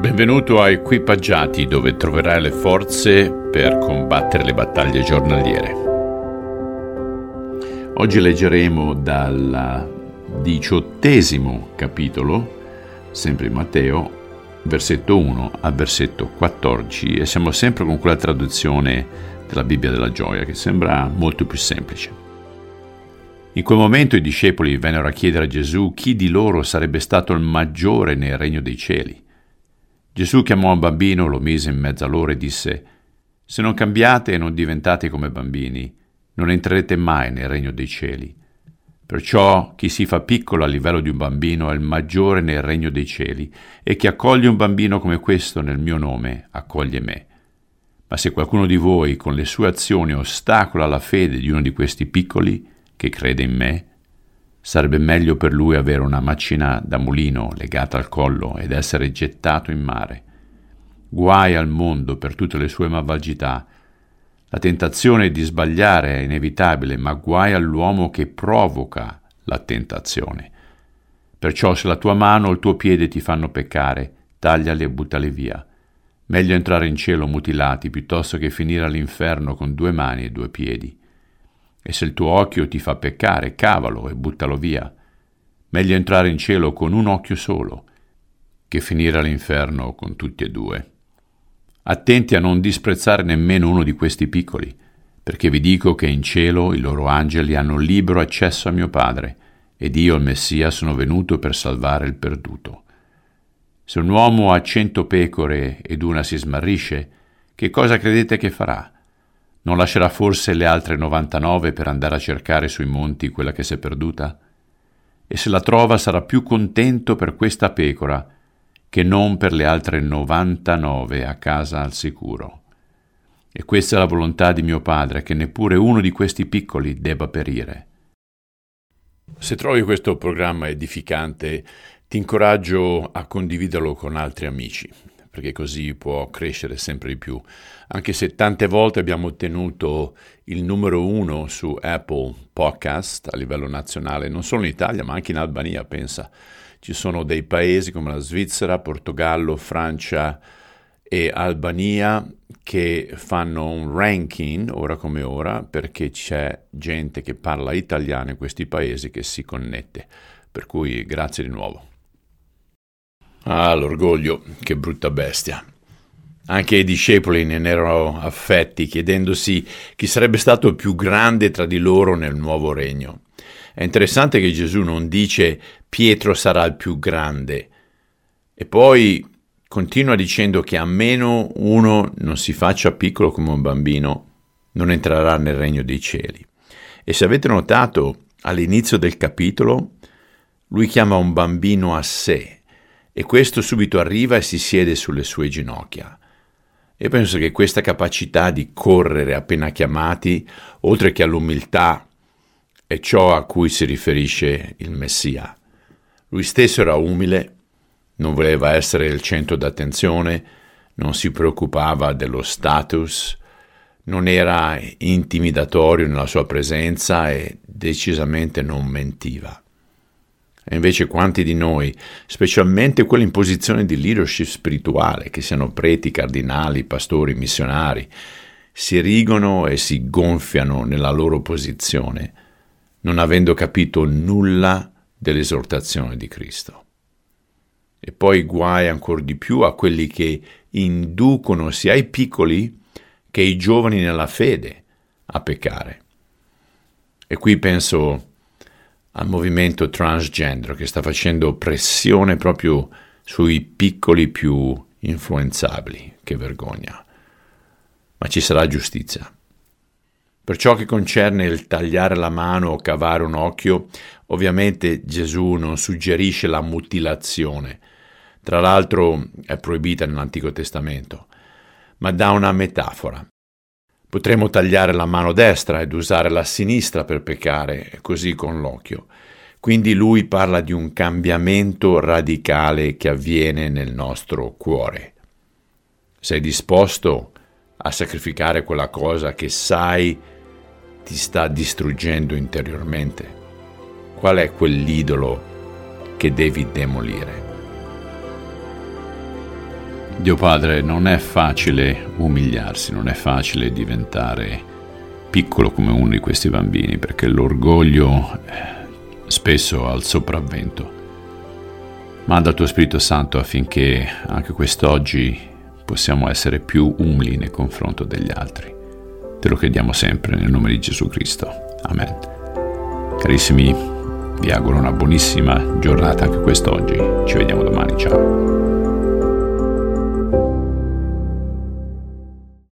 Benvenuto a Equipaggiati dove troverai le forze per combattere le battaglie giornaliere. Oggi leggeremo dal diciottesimo capitolo, sempre in Matteo, versetto 1 al versetto 14 e siamo sempre con quella traduzione della Bibbia della gioia che sembra molto più semplice. In quel momento i discepoli vennero a chiedere a Gesù chi di loro sarebbe stato il maggiore nel regno dei cieli. Gesù chiamò un bambino, lo mise in mezzo a loro e disse, Se non cambiate e non diventate come bambini, non entrerete mai nel regno dei cieli. Perciò chi si fa piccolo a livello di un bambino è il maggiore nel regno dei cieli, e chi accoglie un bambino come questo nel mio nome accoglie me. Ma se qualcuno di voi con le sue azioni ostacola la fede di uno di questi piccoli, che crede in me, Sarebbe meglio per lui avere una macina da mulino legata al collo ed essere gettato in mare. Guai al mondo per tutte le sue malvagità. La tentazione di sbagliare è inevitabile, ma guai all'uomo che provoca la tentazione. Perciò se la tua mano o il tuo piede ti fanno peccare, tagliali e buttali via. Meglio entrare in cielo mutilati piuttosto che finire all'inferno con due mani e due piedi. E se il tuo occhio ti fa peccare, cavalo e buttalo via. Meglio entrare in cielo con un occhio solo, che finire all'inferno con tutti e due. Attenti a non disprezzare nemmeno uno di questi piccoli, perché vi dico che in cielo i loro angeli hanno libero accesso a mio Padre, ed io, il Messia, sono venuto per salvare il perduto. Se un uomo ha cento pecore ed una si smarrisce, che cosa credete che farà? Non lascerà forse le altre 99 per andare a cercare sui monti quella che si è perduta? E se la trova sarà più contento per questa pecora che non per le altre 99 a casa al sicuro. E questa è la volontà di mio Padre, che neppure uno di questi piccoli debba perire. Se trovi questo programma edificante, ti incoraggio a condividerlo con altri amici perché così può crescere sempre di più. Anche se tante volte abbiamo ottenuto il numero uno su Apple Podcast a livello nazionale, non solo in Italia ma anche in Albania, pensa. Ci sono dei paesi come la Svizzera, Portogallo, Francia e Albania che fanno un ranking ora come ora perché c'è gente che parla italiano in questi paesi che si connette. Per cui grazie di nuovo. Ah, l'orgoglio, che brutta bestia. Anche i discepoli ne erano affetti, chiedendosi chi sarebbe stato il più grande tra di loro nel nuovo regno. È interessante che Gesù non dice Pietro sarà il più grande e poi continua dicendo che a meno uno non si faccia piccolo come un bambino, non entrerà nel regno dei cieli. E se avete notato, all'inizio del capitolo, lui chiama un bambino a sé e questo subito arriva e si siede sulle sue ginocchia. E penso che questa capacità di correre appena chiamati, oltre che all'umiltà, è ciò a cui si riferisce il Messia. Lui stesso era umile, non voleva essere il centro d'attenzione, non si preoccupava dello status, non era intimidatorio nella sua presenza e decisamente non mentiva. E invece quanti di noi, specialmente quelli in posizione di leadership spirituale, che siano preti, cardinali, pastori, missionari, si rigono e si gonfiano nella loro posizione, non avendo capito nulla dell'esortazione di Cristo. E poi guai ancora di più a quelli che inducono sia i piccoli che i giovani nella fede a peccare. E qui penso al movimento transgender che sta facendo pressione proprio sui piccoli più influenzabili. Che vergogna. Ma ci sarà giustizia. Per ciò che concerne il tagliare la mano o cavare un occhio, ovviamente Gesù non suggerisce la mutilazione. Tra l'altro è proibita nell'Antico Testamento, ma dà una metafora. Potremmo tagliare la mano destra ed usare la sinistra per peccare, così con l'occhio. Quindi lui parla di un cambiamento radicale che avviene nel nostro cuore. Sei disposto a sacrificare quella cosa che sai ti sta distruggendo interiormente? Qual è quell'idolo che devi demolire? Dio Padre, non è facile umiliarsi, non è facile diventare piccolo come uno di questi bambini, perché l'orgoglio eh, spesso ha il sopravvento. Manda il tuo Spirito Santo affinché anche quest'oggi possiamo essere più umili nei confronti degli altri. Te lo chiediamo sempre nel nome di Gesù Cristo. Amen. Carissimi, vi auguro una buonissima giornata anche quest'oggi. Ci vediamo domani. Ciao.